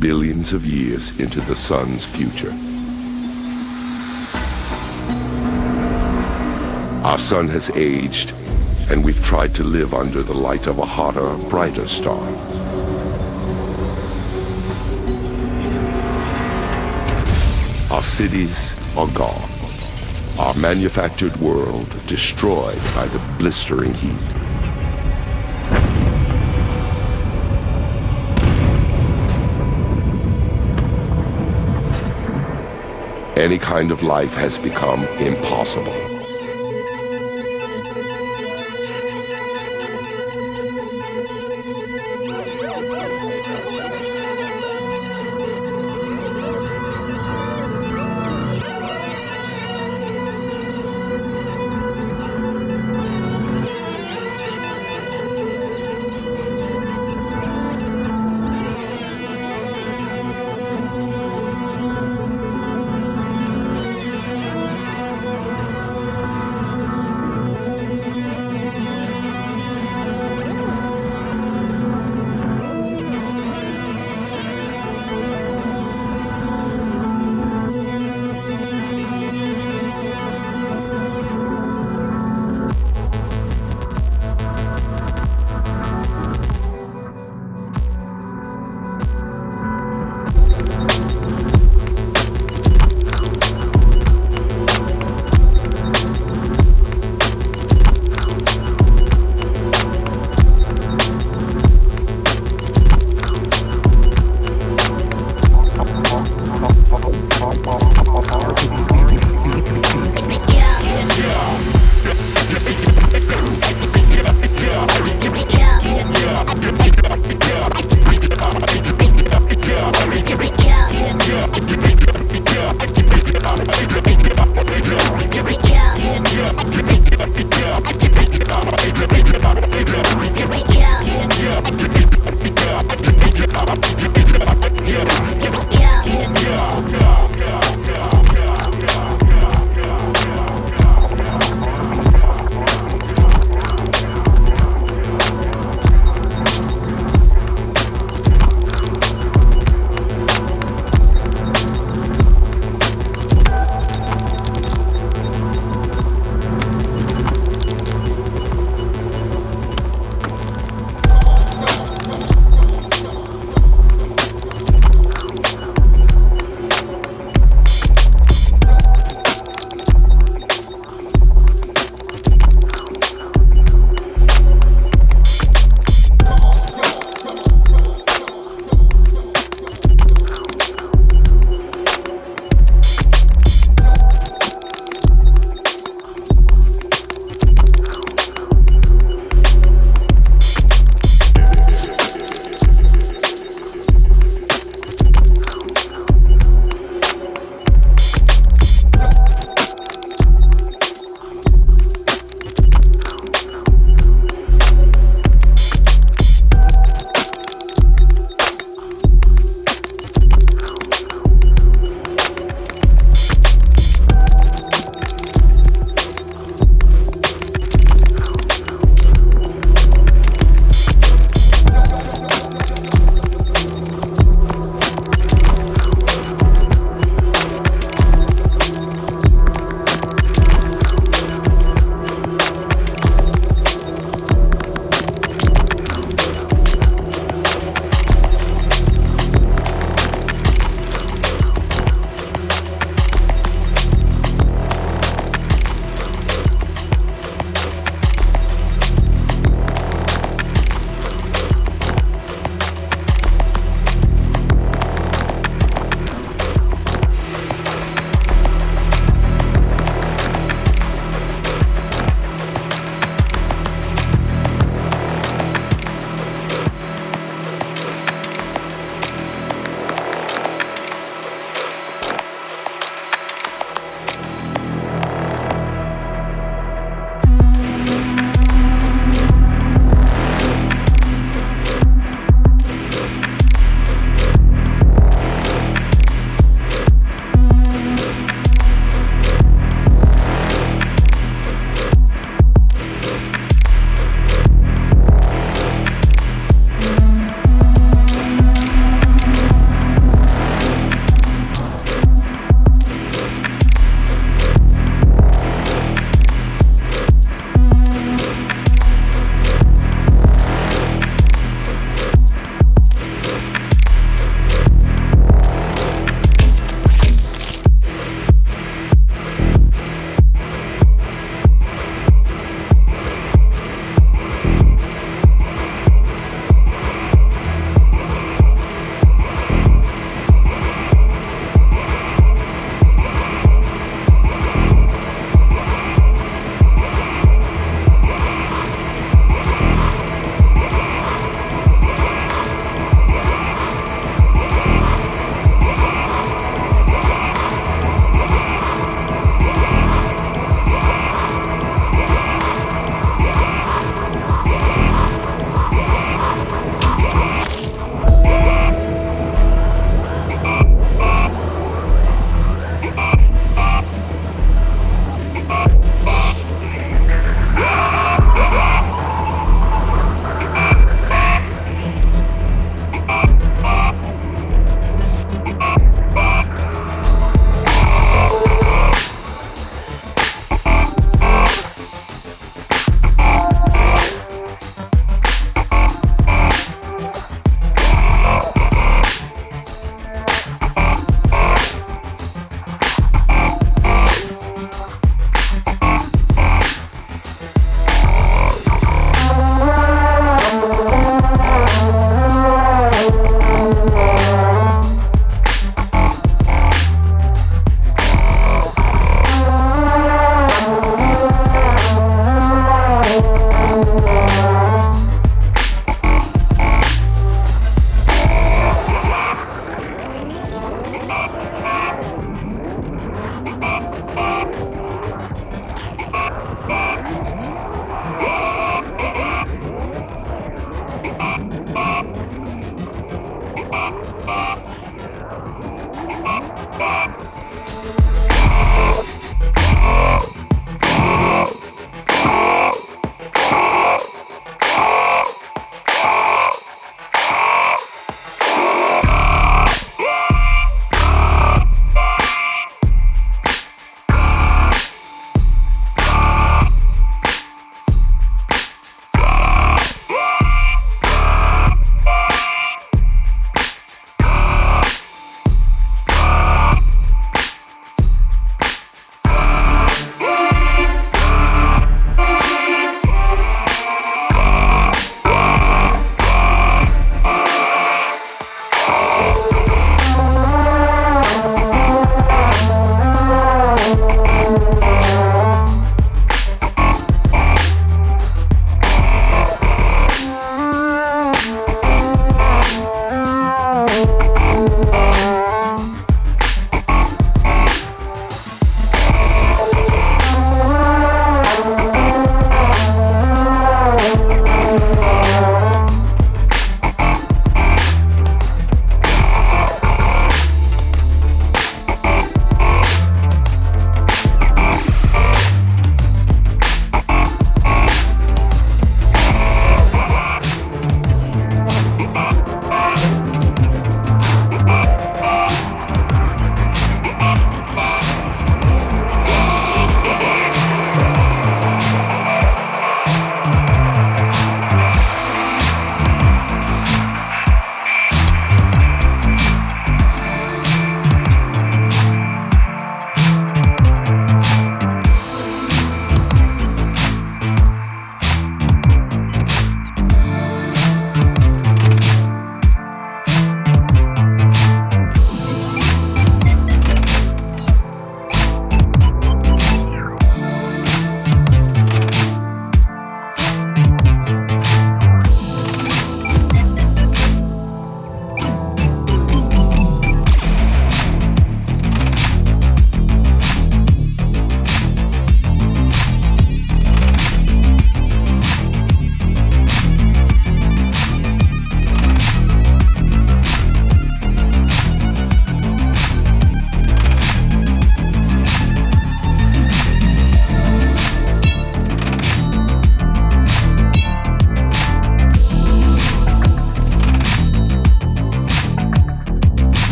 Billions of years into the sun's future. Our sun has aged, and we've tried to live under the light of a hotter, brighter star. Our cities are gone. Our manufactured world destroyed by the blistering heat. Any kind of life has become impossible.